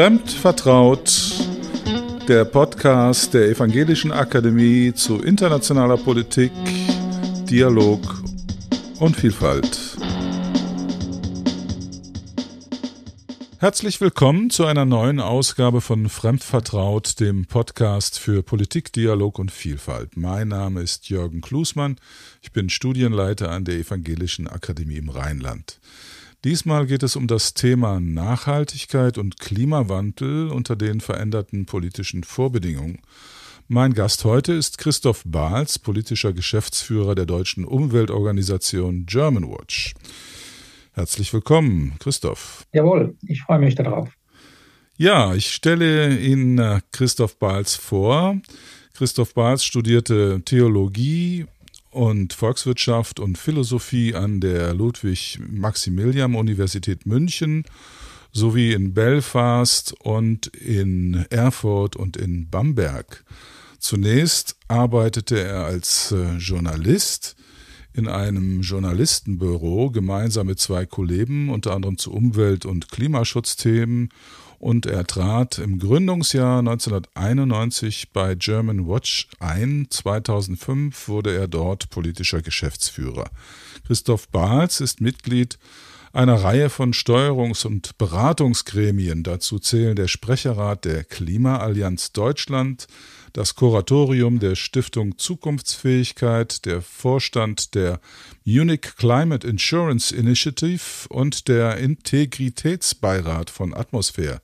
Fremd vertraut, der Podcast der Evangelischen Akademie zu internationaler Politik, Dialog und Vielfalt. Herzlich willkommen zu einer neuen Ausgabe von Fremdvertraut, dem Podcast für Politik, Dialog und Vielfalt. Mein Name ist Jürgen Klusmann. Ich bin Studienleiter an der Evangelischen Akademie im Rheinland. Diesmal geht es um das Thema Nachhaltigkeit und Klimawandel unter den veränderten politischen Vorbedingungen. Mein Gast heute ist Christoph Bahls, politischer Geschäftsführer der deutschen Umweltorganisation Germanwatch. Herzlich willkommen, Christoph. Jawohl, ich freue mich darauf. Ja, ich stelle Ihnen äh, Christoph Bahls vor. Christoph Bahls studierte Theologie und Volkswirtschaft und Philosophie an der Ludwig-Maximilian-Universität München sowie in Belfast und in Erfurt und in Bamberg. Zunächst arbeitete er als äh, Journalist in einem Journalistenbüro gemeinsam mit zwei Kollegen, unter anderem zu Umwelt- und Klimaschutzthemen und er trat im Gründungsjahr 1991 bei German Watch ein. 2005 wurde er dort politischer Geschäftsführer. Christoph Bahls ist Mitglied einer Reihe von Steuerungs- und Beratungsgremien. Dazu zählen der Sprecherrat der Klimaallianz Deutschland, das Kuratorium der Stiftung Zukunftsfähigkeit, der Vorstand der Munich Climate Insurance Initiative und der Integritätsbeirat von Atmosphäre.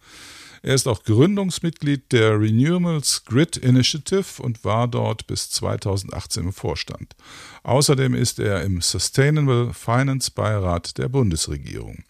Er ist auch Gründungsmitglied der Renewables Grid Initiative und war dort bis 2018 im Vorstand. Außerdem ist er im Sustainable Finance Beirat der Bundesregierung.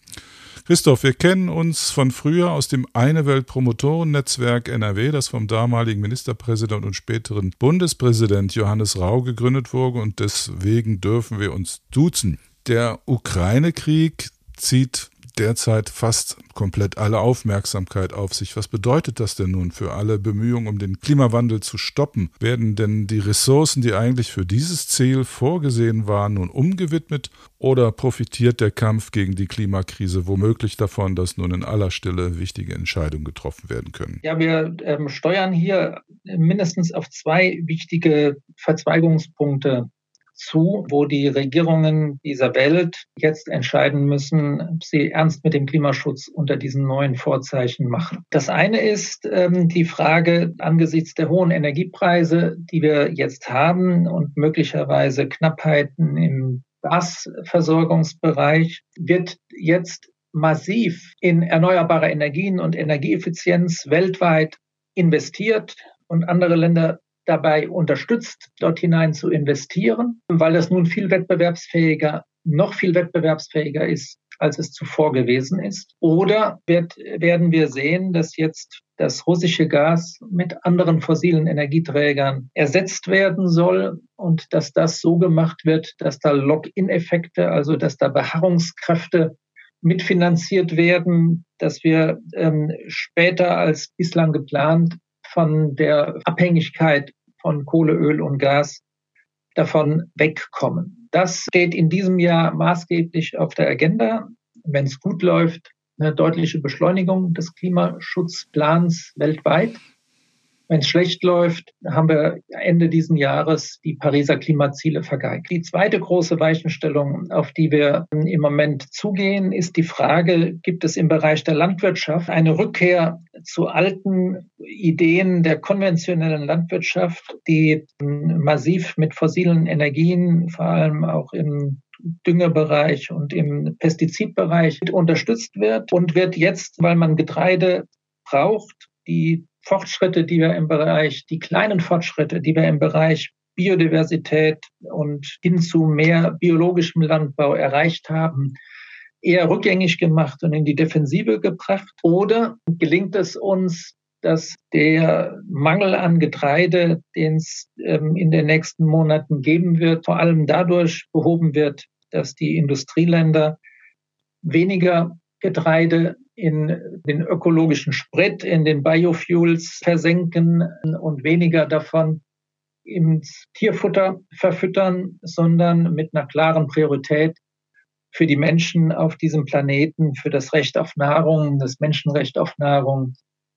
Christoph, wir kennen uns von früher aus dem Eine Welt Promotoren-Netzwerk NRW, das vom damaligen Ministerpräsident und späteren Bundespräsident Johannes Rau gegründet wurde und deswegen dürfen wir uns duzen. Der Ukraine-Krieg zieht derzeit fast komplett alle Aufmerksamkeit auf sich. Was bedeutet das denn nun für alle Bemühungen, um den Klimawandel zu stoppen? Werden denn die Ressourcen, die eigentlich für dieses Ziel vorgesehen waren, nun umgewidmet oder profitiert der Kampf gegen die Klimakrise womöglich davon, dass nun in aller Stille wichtige Entscheidungen getroffen werden können? Ja, wir ähm, steuern hier mindestens auf zwei wichtige Verzweigungspunkte zu, wo die Regierungen dieser Welt jetzt entscheiden müssen, ob sie ernst mit dem Klimaschutz unter diesen neuen Vorzeichen machen. Das eine ist ähm, die Frage angesichts der hohen Energiepreise, die wir jetzt haben und möglicherweise Knappheiten im Gasversorgungsbereich, wird jetzt massiv in erneuerbare Energien und Energieeffizienz weltweit investiert und andere Länder dabei unterstützt, dort hinein zu investieren, weil es nun viel wettbewerbsfähiger, noch viel wettbewerbsfähiger ist, als es zuvor gewesen ist? Oder wird, werden wir sehen, dass jetzt das russische Gas mit anderen fossilen Energieträgern ersetzt werden soll und dass das so gemacht wird, dass da Lock-in-Effekte, also dass da Beharrungskräfte mitfinanziert werden, dass wir ähm, später als bislang geplant von der Abhängigkeit von Kohle, Öl und Gas davon wegkommen. Das steht in diesem Jahr maßgeblich auf der Agenda. Wenn es gut läuft, eine deutliche Beschleunigung des Klimaschutzplans weltweit. Wenn es schlecht läuft, haben wir Ende diesen Jahres die Pariser Klimaziele vergeigt. Die zweite große Weichenstellung, auf die wir im Moment zugehen, ist die Frage, gibt es im Bereich der Landwirtschaft eine Rückkehr zu alten Ideen der konventionellen Landwirtschaft, die massiv mit fossilen Energien, vor allem auch im Düngerbereich und im Pestizidbereich unterstützt wird und wird jetzt, weil man Getreide braucht, die Fortschritte, die wir im Bereich, die kleinen Fortschritte, die wir im Bereich Biodiversität und hin zu mehr biologischem Landbau erreicht haben, eher rückgängig gemacht und in die Defensive gebracht? Oder gelingt es uns, dass der Mangel an Getreide, den es ähm, in den nächsten Monaten geben wird, vor allem dadurch behoben wird, dass die Industrieländer weniger Getreide in den ökologischen Sprit, in den Biofuels versenken und weniger davon ins Tierfutter verfüttern, sondern mit einer klaren Priorität für die Menschen auf diesem Planeten, für das Recht auf Nahrung, das Menschenrecht auf Nahrung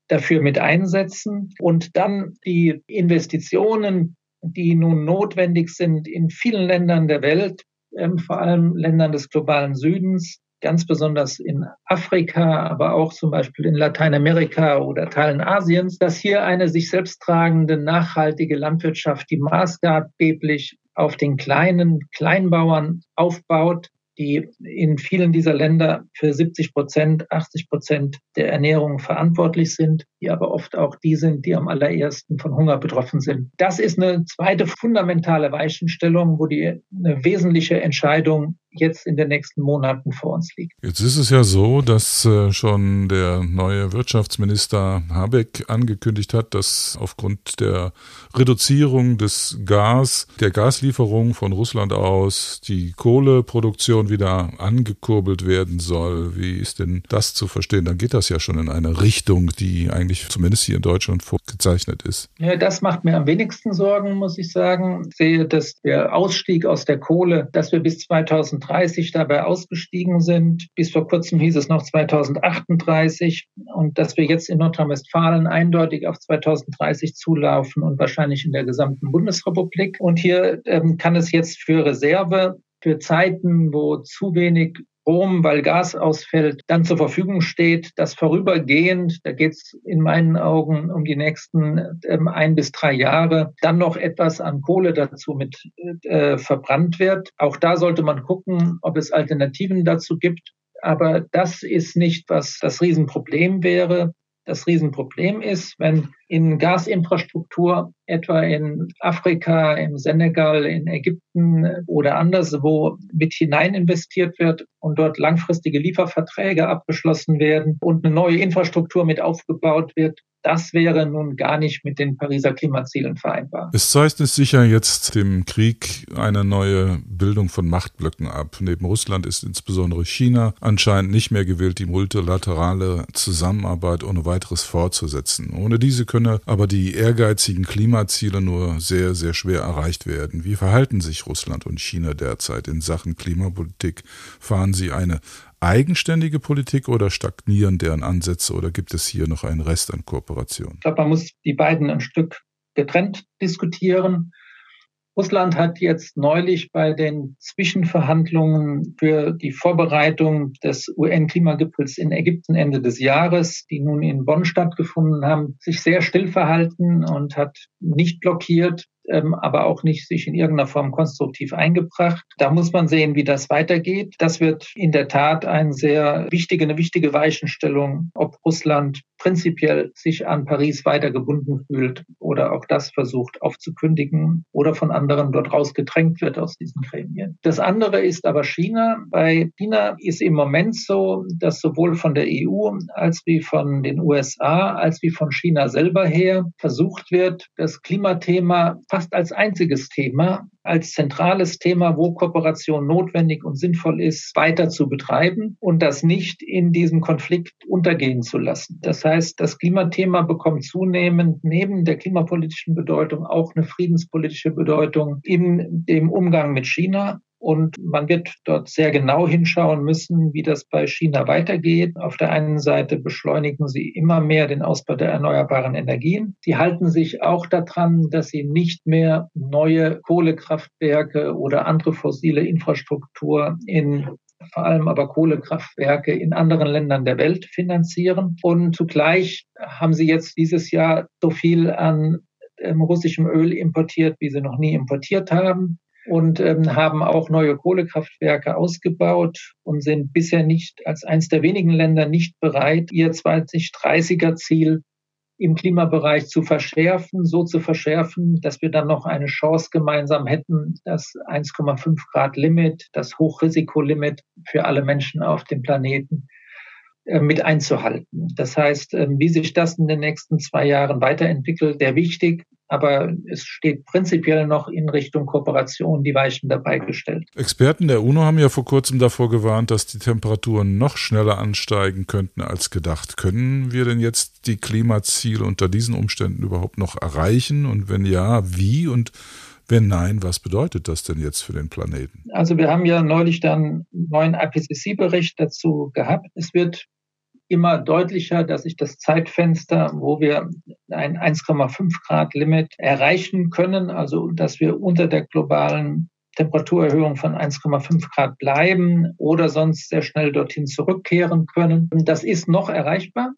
dafür mit einsetzen. Und dann die Investitionen, die nun notwendig sind in vielen Ländern der Welt, ähm, vor allem Ländern des globalen Südens, ganz besonders in Afrika, aber auch zum Beispiel in Lateinamerika oder Teilen Asiens, dass hier eine sich selbst tragende, nachhaltige Landwirtschaft, die maßgeblich auf den kleinen Kleinbauern aufbaut, die in vielen dieser Länder für 70 Prozent, 80 Prozent der Ernährung verantwortlich sind, die aber oft auch die sind, die am allerersten von Hunger betroffen sind. Das ist eine zweite fundamentale Weichenstellung, wo die eine wesentliche Entscheidung jetzt in den nächsten Monaten vor uns liegt. Jetzt ist es ja so, dass äh, schon der neue Wirtschaftsminister Habeck angekündigt hat, dass aufgrund der Reduzierung des Gas, der Gaslieferung von Russland aus, die Kohleproduktion wieder angekurbelt werden soll. Wie ist denn das zu verstehen? Dann geht das ja schon in eine Richtung, die eigentlich zumindest hier in Deutschland vorgezeichnet ist. Ja, das macht mir am wenigsten Sorgen, muss ich sagen. Ich sehe, dass der Ausstieg aus der Kohle, dass wir bis 2000 2030 dabei ausgestiegen sind. Bis vor kurzem hieß es noch 2038 und dass wir jetzt in Nordrhein-Westfalen eindeutig auf 2030 zulaufen und wahrscheinlich in der gesamten Bundesrepublik. Und hier ähm, kann es jetzt für Reserve für Zeiten, wo zu wenig Strom, weil Gas ausfällt, dann zur Verfügung steht, dass vorübergehend, da geht es in meinen Augen um die nächsten ähm, ein bis drei Jahre, dann noch etwas an Kohle dazu mit äh, verbrannt wird. Auch da sollte man gucken, ob es Alternativen dazu gibt. Aber das ist nicht, was das Riesenproblem wäre. Das Riesenproblem ist, wenn in Gasinfrastruktur, etwa in Afrika, im Senegal, in Ägypten oder anderswo mit hinein investiert wird und dort langfristige Lieferverträge abgeschlossen werden und eine neue Infrastruktur mit aufgebaut wird, das wäre nun gar nicht mit den Pariser Klimazielen vereinbar. Es zeichnet sich ja jetzt dem Krieg eine neue Bildung von Machtblöcken ab. Neben Russland ist insbesondere China anscheinend nicht mehr gewillt, die multilaterale Zusammenarbeit ohne weiteres fortzusetzen. Ohne diese könne aber die ehrgeizigen Klimaziele nur sehr, sehr schwer erreicht werden. Wie verhalten sich Russland und China derzeit in Sachen Klimapolitik? Fahren sie eine eigenständige Politik oder stagnieren deren Ansätze oder gibt es hier noch einen Rest an Kooperation? Ich glaube, man muss die beiden ein Stück getrennt diskutieren. Russland hat jetzt neulich bei den Zwischenverhandlungen für die Vorbereitung des UN-Klimagipfels in Ägypten Ende des Jahres, die nun in Bonn stattgefunden haben, sich sehr still verhalten und hat nicht blockiert, aber auch nicht sich in irgendeiner Form konstruktiv eingebracht. Da muss man sehen, wie das weitergeht. Das wird in der Tat eine sehr wichtige, eine wichtige Weichenstellung, ob Russland prinzipiell sich an Paris weiter gebunden fühlt oder auch das versucht aufzukündigen oder von anderen dort rausgedrängt wird aus diesen Gremien. Das andere ist aber China. Bei China ist im Moment so, dass sowohl von der EU als wie von den USA als wie von China selber her versucht wird, das Klimathema fast als einziges Thema, als zentrales Thema, wo Kooperation notwendig und sinnvoll ist, weiter zu betreiben und das nicht in diesem Konflikt untergehen zu lassen. Das heißt, das Klimathema bekommt zunehmend neben der klimapolitischen Bedeutung auch eine friedenspolitische Bedeutung in dem Umgang mit China. Und man wird dort sehr genau hinschauen müssen, wie das bei China weitergeht. Auf der einen Seite beschleunigen sie immer mehr den Ausbau der erneuerbaren Energien. Sie halten sich auch daran, dass sie nicht mehr neue Kohlekraftwerke oder andere fossile Infrastruktur in vor allem aber Kohlekraftwerke in anderen Ländern der Welt finanzieren. Und zugleich haben sie jetzt dieses Jahr so viel an ähm, russischem Öl importiert, wie sie noch nie importiert haben und ähm, haben auch neue Kohlekraftwerke ausgebaut und sind bisher nicht als eines der wenigen Länder nicht bereit, ihr 2030er Ziel im Klimabereich zu verschärfen, so zu verschärfen, dass wir dann noch eine Chance gemeinsam hätten, das 1,5 Grad Limit, das Hochrisikolimit für alle Menschen auf dem Planeten äh, mit einzuhalten. Das heißt, ähm, wie sich das in den nächsten zwei Jahren weiterentwickelt, sehr wichtig aber es steht prinzipiell noch in Richtung Kooperation die Weichen dabei gestellt. Experten der UNO haben ja vor kurzem davor gewarnt, dass die Temperaturen noch schneller ansteigen könnten als gedacht. Können wir denn jetzt die Klimaziele unter diesen Umständen überhaupt noch erreichen? Und wenn ja, wie? Und wenn nein, was bedeutet das denn jetzt für den Planeten? Also wir haben ja neulich dann einen neuen IPCC-Bericht dazu gehabt. Es wird immer deutlicher, dass sich das Zeitfenster, wo wir ein 1,5 Grad Limit erreichen können, also dass wir unter der globalen Temperaturerhöhung von 1,5 Grad bleiben oder sonst sehr schnell dorthin zurückkehren können. Das ist noch erreichbar.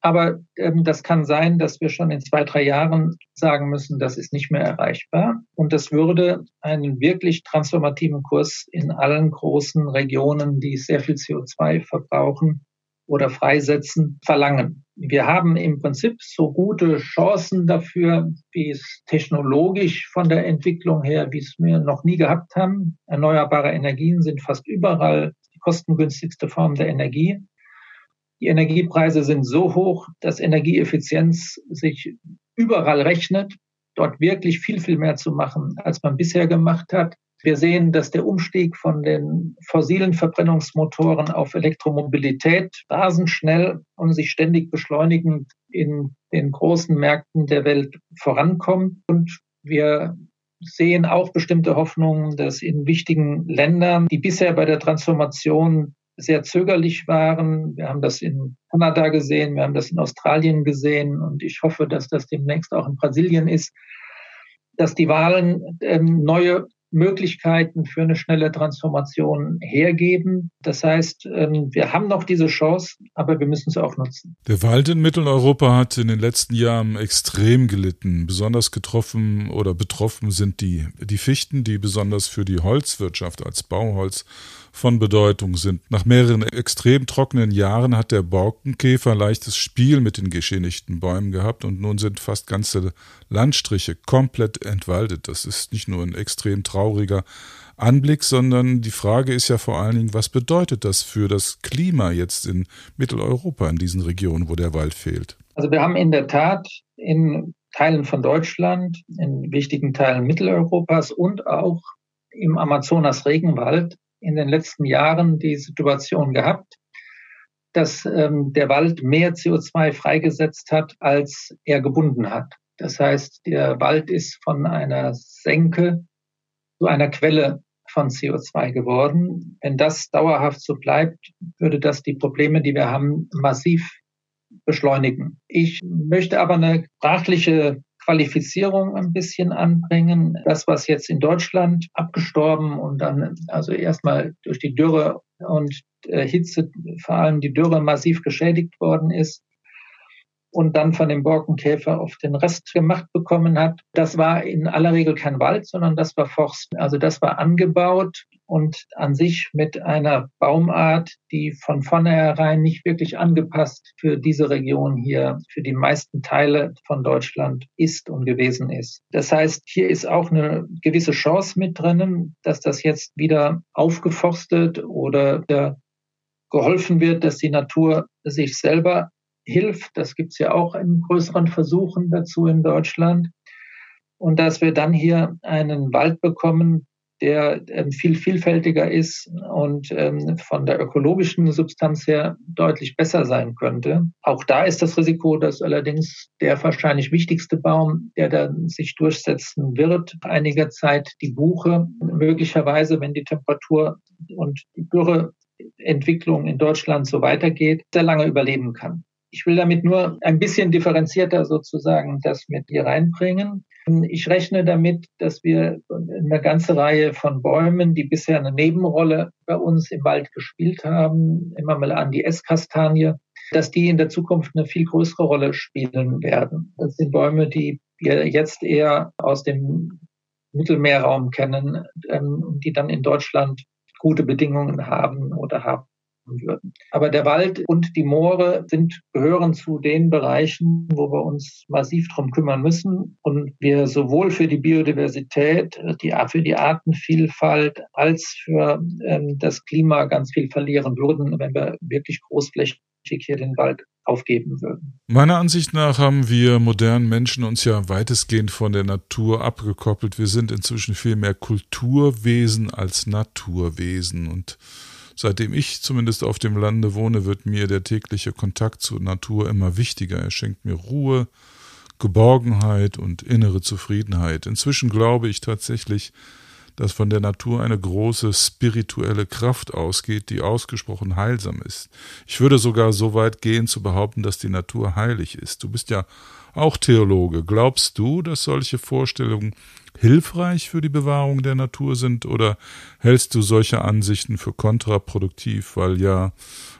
Aber ähm, das kann sein, dass wir schon in zwei, drei Jahren sagen müssen, das ist nicht mehr erreichbar. Und das würde einen wirklich transformativen Kurs in allen großen Regionen, die sehr viel CO2 verbrauchen oder freisetzen, verlangen. Wir haben im Prinzip so gute Chancen dafür, wie es technologisch von der Entwicklung her, wie es wir noch nie gehabt haben. Erneuerbare Energien sind fast überall die kostengünstigste Form der Energie. Die Energiepreise sind so hoch, dass Energieeffizienz sich überall rechnet, dort wirklich viel, viel mehr zu machen, als man bisher gemacht hat. Wir sehen, dass der Umstieg von den fossilen Verbrennungsmotoren auf Elektromobilität rasend schnell und sich ständig beschleunigend in den großen Märkten der Welt vorankommt. Und wir sehen auch bestimmte Hoffnungen, dass in wichtigen Ländern, die bisher bei der Transformation sehr zögerlich waren. Wir haben das in Kanada gesehen, wir haben das in Australien gesehen und ich hoffe, dass das demnächst auch in Brasilien ist, dass die Wahlen ähm, neue Möglichkeiten für eine schnelle Transformation hergeben. Das heißt, ähm, wir haben noch diese Chance, aber wir müssen sie auch nutzen. Der Wald in Mitteleuropa hat in den letzten Jahren extrem gelitten. Besonders getroffen oder betroffen sind die, die Fichten, die besonders für die Holzwirtschaft als Bauholz von Bedeutung sind. Nach mehreren extrem trockenen Jahren hat der Borkenkäfer leichtes Spiel mit den geschädigten Bäumen gehabt und nun sind fast ganze Landstriche komplett entwaldet. Das ist nicht nur ein extrem trauriger Anblick, sondern die Frage ist ja vor allen Dingen, was bedeutet das für das Klima jetzt in Mitteleuropa, in diesen Regionen, wo der Wald fehlt? Also wir haben in der Tat in Teilen von Deutschland, in wichtigen Teilen Mitteleuropas und auch im Amazonas-Regenwald in den letzten Jahren die Situation gehabt, dass ähm, der Wald mehr CO2 freigesetzt hat, als er gebunden hat. Das heißt, der Wald ist von einer Senke zu einer Quelle von CO2 geworden. Wenn das dauerhaft so bleibt, würde das die Probleme, die wir haben, massiv beschleunigen. Ich möchte aber eine sprachliche Qualifizierung ein bisschen anbringen. Das, was jetzt in Deutschland abgestorben und dann also erstmal durch die Dürre und äh, Hitze, vor allem die Dürre massiv geschädigt worden ist, und dann von dem Borkenkäfer auf den Rest gemacht bekommen hat. Das war in aller Regel kein Wald, sondern das war Forst. Also das war angebaut und an sich mit einer Baumart, die von vornherein nicht wirklich angepasst für diese Region hier, für die meisten Teile von Deutschland ist und gewesen ist. Das heißt, hier ist auch eine gewisse Chance mit drinnen, dass das jetzt wieder aufgeforstet oder geholfen wird, dass die Natur sich selber hilft. Das gibt es ja auch in größeren Versuchen dazu in Deutschland. Und dass wir dann hier einen Wald bekommen, der ähm, viel vielfältiger ist und ähm, von der ökologischen Substanz her deutlich besser sein könnte. Auch da ist das Risiko, dass allerdings der wahrscheinlich wichtigste Baum, der dann sich durchsetzen wird, einiger Zeit die Buche, möglicherweise, wenn die Temperatur und die Dürreentwicklung in Deutschland so weitergeht, sehr lange überleben kann. Ich will damit nur ein bisschen differenzierter sozusagen das mit hier reinbringen. Ich rechne damit, dass wir eine ganze Reihe von Bäumen, die bisher eine Nebenrolle bei uns im Wald gespielt haben, immer mal an die Esskastanie, dass die in der Zukunft eine viel größere Rolle spielen werden. Das sind Bäume, die wir jetzt eher aus dem Mittelmeerraum kennen, ähm, die dann in Deutschland gute Bedingungen haben oder haben würden. Aber der Wald und die Moore sind, gehören zu den Bereichen, wo wir uns massiv drum kümmern müssen und wir sowohl für die Biodiversität, die, für die Artenvielfalt als für ähm, das Klima ganz viel verlieren würden, wenn wir wirklich großflächig hier den Wald aufgeben würden. Meiner Ansicht nach haben wir modernen Menschen uns ja weitestgehend von der Natur abgekoppelt. Wir sind inzwischen viel mehr Kulturwesen als Naturwesen und Seitdem ich zumindest auf dem Lande wohne, wird mir der tägliche Kontakt zur Natur immer wichtiger. Er schenkt mir Ruhe, Geborgenheit und innere Zufriedenheit. Inzwischen glaube ich tatsächlich, dass von der Natur eine große spirituelle Kraft ausgeht, die ausgesprochen heilsam ist. Ich würde sogar so weit gehen zu behaupten, dass die Natur heilig ist. Du bist ja auch Theologe. Glaubst du, dass solche Vorstellungen hilfreich für die Bewahrung der Natur sind oder hältst du solche Ansichten für kontraproduktiv, weil ja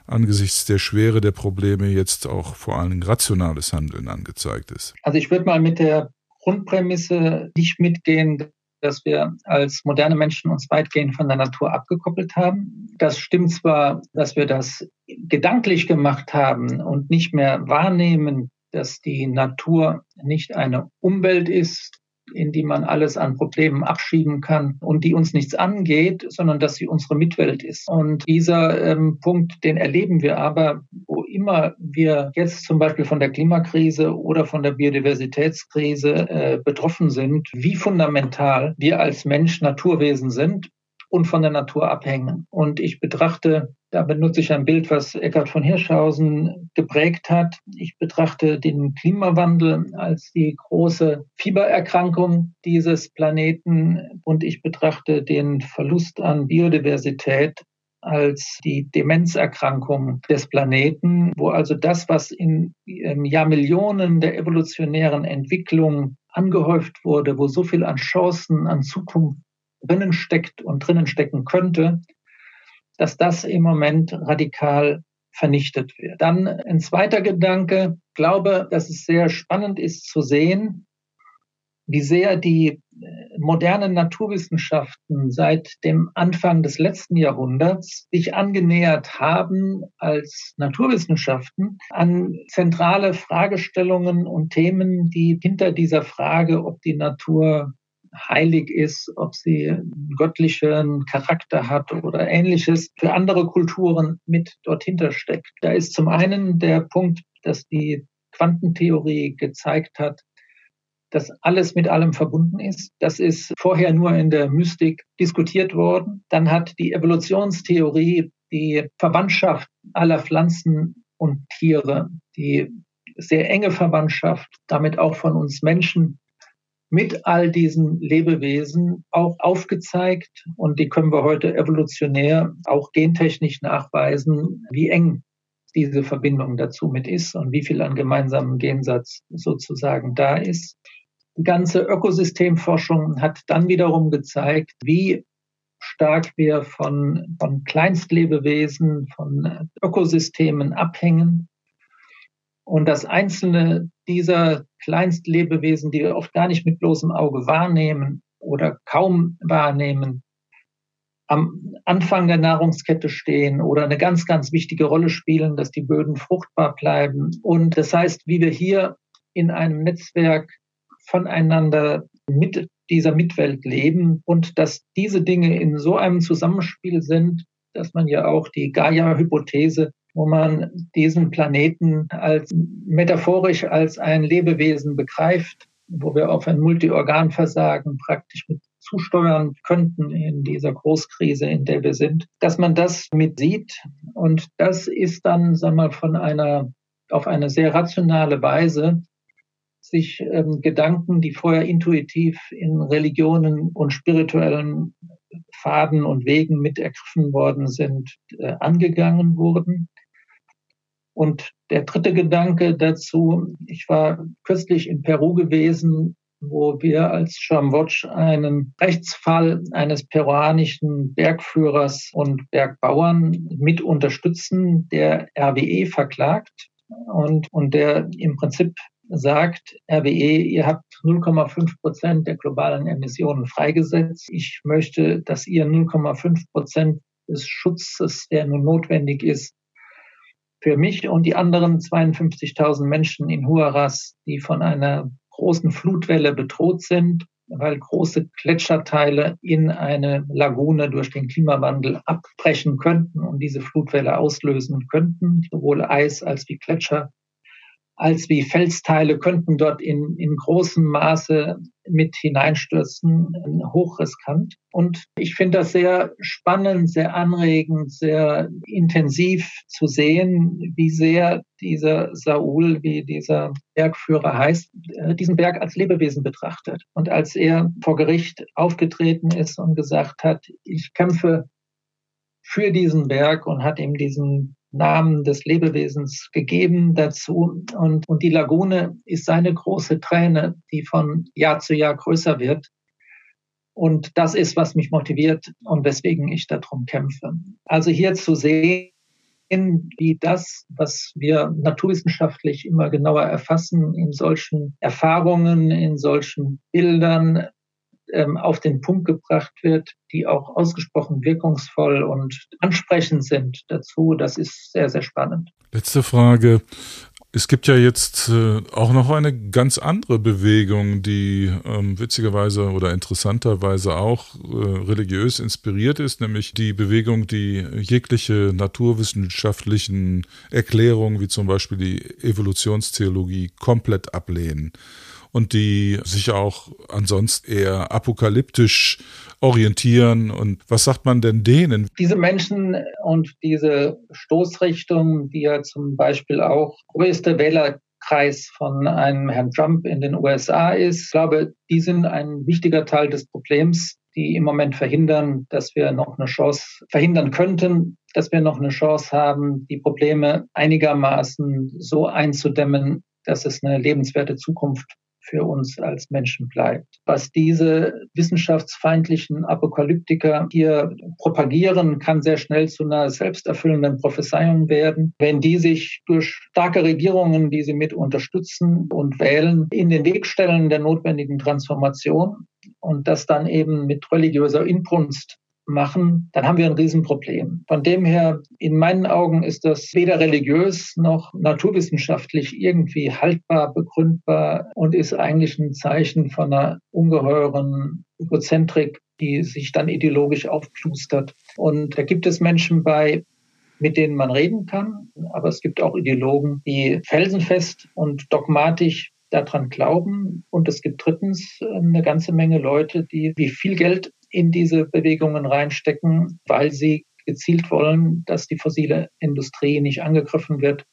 angesichts der Schwere der Probleme jetzt auch vor allem rationales Handeln angezeigt ist? Also ich würde mal mit der Grundprämisse nicht mitgehen, dass wir als moderne Menschen uns weitgehend von der Natur abgekoppelt haben. Das stimmt zwar, dass wir das gedanklich gemacht haben und nicht mehr wahrnehmen, dass die Natur nicht eine Umwelt ist, in die man alles an Problemen abschieben kann und die uns nichts angeht, sondern dass sie unsere Mitwelt ist. Und dieser ähm, Punkt, den erleben wir aber, wo immer wir jetzt zum Beispiel von der Klimakrise oder von der Biodiversitätskrise äh, betroffen sind, wie fundamental wir als Mensch Naturwesen sind und von der Natur abhängen. Und ich betrachte, da benutze ich ein Bild, was Eckhard von Hirschhausen geprägt hat. Ich betrachte den Klimawandel als die große Fiebererkrankung dieses Planeten und ich betrachte den Verlust an Biodiversität als die Demenzerkrankung des Planeten, wo also das, was in Jahrmillionen der evolutionären Entwicklung angehäuft wurde, wo so viel an Chancen, an Zukunft drinnen steckt und drinnen stecken könnte, dass das im Moment radikal vernichtet wird. Dann ein zweiter Gedanke, glaube, dass es sehr spannend ist zu sehen, wie sehr die äh, modernen Naturwissenschaften seit dem Anfang des letzten Jahrhunderts sich angenähert haben als Naturwissenschaften an zentrale Fragestellungen und Themen, die hinter dieser Frage, ob die Natur heilig ist, ob sie einen göttlichen Charakter hat oder ähnliches, für andere Kulturen mit dort steckt. Da ist zum einen der Punkt, dass die Quantentheorie gezeigt hat, dass alles mit allem verbunden ist. Das ist vorher nur in der Mystik diskutiert worden. Dann hat die Evolutionstheorie die Verwandtschaft aller Pflanzen und Tiere, die sehr enge Verwandtschaft, damit auch von uns Menschen mit all diesen Lebewesen auch aufgezeigt und die können wir heute evolutionär auch gentechnisch nachweisen, wie eng diese Verbindung dazu mit ist und wie viel an gemeinsamen Gensatz sozusagen da ist. Die ganze Ökosystemforschung hat dann wiederum gezeigt, wie stark wir von, von Kleinstlebewesen, von Ökosystemen abhängen und dass einzelne dieser Kleinstlebewesen, die wir oft gar nicht mit bloßem Auge wahrnehmen oder kaum wahrnehmen, am Anfang der Nahrungskette stehen oder eine ganz, ganz wichtige Rolle spielen, dass die Böden fruchtbar bleiben. Und das heißt, wie wir hier in einem Netzwerk voneinander mit dieser Mitwelt leben und dass diese Dinge in so einem Zusammenspiel sind, dass man ja auch die Gaia-Hypothese wo man diesen Planeten als metaphorisch als ein Lebewesen begreift, wo wir auf ein Multiorganversagen praktisch mit zusteuern könnten in dieser Großkrise, in der wir sind, dass man das mit sieht. Und das ist dann, wir mal, von einer, auf eine sehr rationale Weise sich ähm, Gedanken, die vorher intuitiv in Religionen und spirituellen Faden und Wegen mit ergriffen worden sind, äh, angegangen wurden. Und der dritte Gedanke dazu, ich war kürzlich in Peru gewesen, wo wir als Schamwatch einen Rechtsfall eines peruanischen Bergführers und Bergbauern mit unterstützen, der RWE verklagt und, und der im Prinzip sagt, RWE, ihr habt 0,5 Prozent der globalen Emissionen freigesetzt. Ich möchte, dass ihr 0,5 Prozent des Schutzes, der nun notwendig ist, für mich und die anderen 52.000 Menschen in Huaraz, die von einer großen Flutwelle bedroht sind, weil große Gletscherteile in eine Lagune durch den Klimawandel abbrechen könnten und diese Flutwelle auslösen könnten, sowohl Eis als wie Gletscher. Als wie Felsteile könnten dort in, in großem Maße mit hineinstürzen, hochriskant. Und ich finde das sehr spannend, sehr anregend, sehr intensiv zu sehen, wie sehr dieser Saul, wie dieser Bergführer heißt, äh, diesen Berg als Lebewesen betrachtet. Und als er vor Gericht aufgetreten ist und gesagt hat, ich kämpfe für diesen Berg und hat ihm diesen Namen des Lebewesens gegeben dazu. Und, und die Lagune ist seine große Träne, die von Jahr zu Jahr größer wird. Und das ist, was mich motiviert und weswegen ich darum kämpfe. Also hier zu sehen, wie das, was wir naturwissenschaftlich immer genauer erfassen, in solchen Erfahrungen, in solchen Bildern ähm, auf den Punkt gebracht wird, die auch ausgesprochen wirkungsvoll und ansprechend sind dazu. Das ist sehr, sehr spannend. Letzte Frage. Es gibt ja jetzt äh, auch noch eine ganz andere Bewegung, die ähm, witzigerweise oder interessanterweise auch äh, religiös inspiriert ist, nämlich die Bewegung, die jegliche naturwissenschaftlichen Erklärungen, wie zum Beispiel die Evolutionstheologie, komplett ablehnen und die sich auch ansonsten eher apokalyptisch orientieren. Und was sagt man denn denen? Diese Menschen und diese Stoßrichtung, die ja zum Beispiel auch größte Wählerkreis von einem Herrn Trump in den USA ist, ich glaube, die sind ein wichtiger Teil des Problems, die im Moment verhindern, dass wir noch eine Chance verhindern könnten, dass wir noch eine Chance haben, die Probleme einigermaßen so einzudämmen, dass es eine lebenswerte Zukunft für uns als Menschen bleibt. Was diese wissenschaftsfeindlichen Apokalyptiker hier propagieren, kann sehr schnell zu einer selbsterfüllenden Prophezeiung werden, wenn die sich durch starke Regierungen, die sie mit unterstützen und wählen, in den Weg stellen der notwendigen Transformation und das dann eben mit religiöser Inbrunst machen, dann haben wir ein Riesenproblem. Von dem her, in meinen Augen ist das weder religiös noch naturwissenschaftlich irgendwie haltbar, begründbar und ist eigentlich ein Zeichen von einer ungeheuren Egozentrik, die sich dann ideologisch aufplustert. Und da gibt es Menschen bei, mit denen man reden kann, aber es gibt auch Ideologen, die felsenfest und dogmatisch daran glauben. Und es gibt drittens eine ganze Menge Leute, die wie viel Geld in diese Bewegungen reinstecken, weil sie gezielt wollen, dass die fossile Industrie nicht angegriffen wird,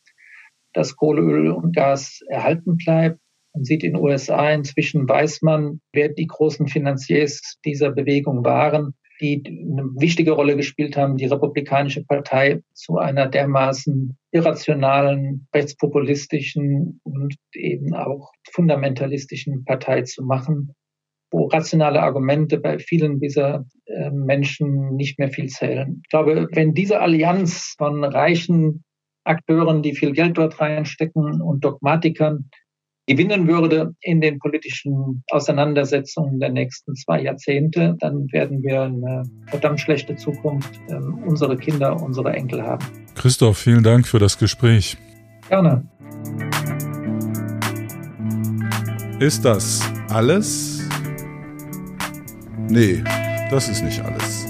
dass Kohle, Öl und Gas erhalten bleibt. Man sieht in den USA inzwischen, weiß man, wer die großen Finanziers dieser Bewegung waren, die eine wichtige Rolle gespielt haben, die Republikanische Partei zu einer dermaßen irrationalen, rechtspopulistischen und eben auch fundamentalistischen Partei zu machen wo rationale Argumente bei vielen dieser äh, Menschen nicht mehr viel zählen. Ich glaube, wenn diese Allianz von reichen Akteuren, die viel Geld dort reinstecken und Dogmatikern gewinnen würde in den politischen Auseinandersetzungen der nächsten zwei Jahrzehnte, dann werden wir eine verdammt schlechte Zukunft äh, unsere Kinder, unsere Enkel haben. Christoph, vielen Dank für das Gespräch. Gerne. Ist das alles? Nee, das ist nicht alles.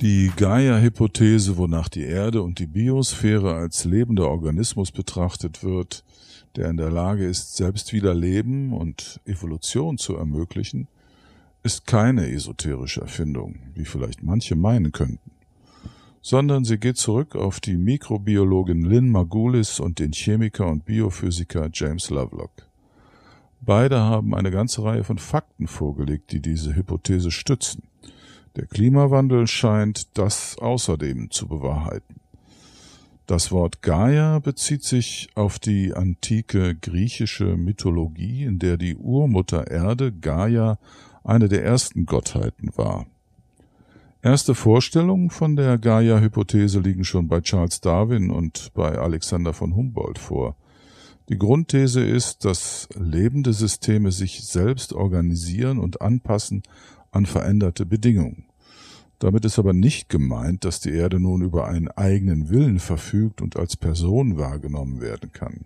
Die Gaia-Hypothese, wonach die Erde und die Biosphäre als lebender Organismus betrachtet wird, der in der Lage ist, selbst wieder Leben und Evolution zu ermöglichen, ist keine esoterische Erfindung, wie vielleicht manche meinen könnten, sondern sie geht zurück auf die Mikrobiologin Lynn Margulis und den Chemiker und Biophysiker James Lovelock. Beide haben eine ganze Reihe von Fakten vorgelegt, die diese Hypothese stützen. Der Klimawandel scheint das außerdem zu bewahrheiten. Das Wort Gaia bezieht sich auf die antike griechische Mythologie, in der die Urmutter Erde Gaia eine der ersten Gottheiten war. Erste Vorstellungen von der Gaia-Hypothese liegen schon bei Charles Darwin und bei Alexander von Humboldt vor. Die Grundthese ist, dass lebende Systeme sich selbst organisieren und anpassen an veränderte Bedingungen. Damit ist aber nicht gemeint, dass die Erde nun über einen eigenen Willen verfügt und als Person wahrgenommen werden kann.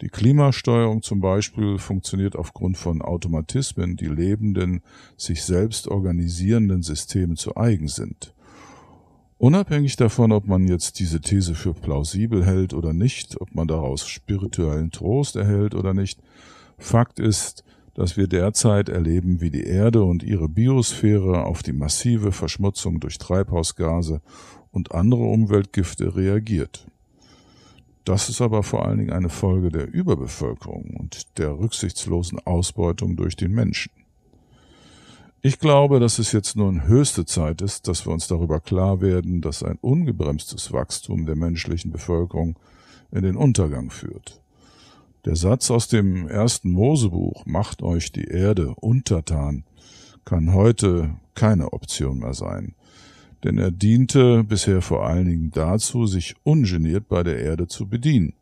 Die Klimasteuerung zum Beispiel funktioniert aufgrund von Automatismen, die lebenden, sich selbst organisierenden Systemen zu eigen sind. Unabhängig davon, ob man jetzt diese These für plausibel hält oder nicht, ob man daraus spirituellen Trost erhält oder nicht, Fakt ist, dass wir derzeit erleben, wie die Erde und ihre Biosphäre auf die massive Verschmutzung durch Treibhausgase und andere Umweltgifte reagiert. Das ist aber vor allen Dingen eine Folge der Überbevölkerung und der rücksichtslosen Ausbeutung durch den Menschen. Ich glaube, dass es jetzt nun höchste Zeit ist, dass wir uns darüber klar werden, dass ein ungebremstes Wachstum der menschlichen Bevölkerung in den Untergang führt. Der Satz aus dem ersten Mosebuch Macht euch die Erde untertan kann heute keine Option mehr sein, denn er diente bisher vor allen Dingen dazu, sich ungeniert bei der Erde zu bedienen.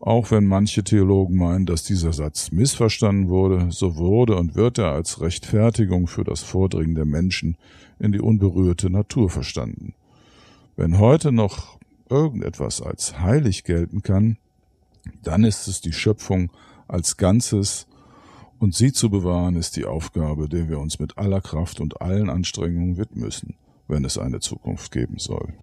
Auch wenn manche Theologen meinen, dass dieser Satz missverstanden wurde, so wurde und wird er als Rechtfertigung für das Vordringen der Menschen in die unberührte Natur verstanden. Wenn heute noch irgendetwas als heilig gelten kann, dann ist es die Schöpfung als Ganzes, und sie zu bewahren ist die Aufgabe, der wir uns mit aller Kraft und allen Anstrengungen widmen müssen, wenn es eine Zukunft geben soll.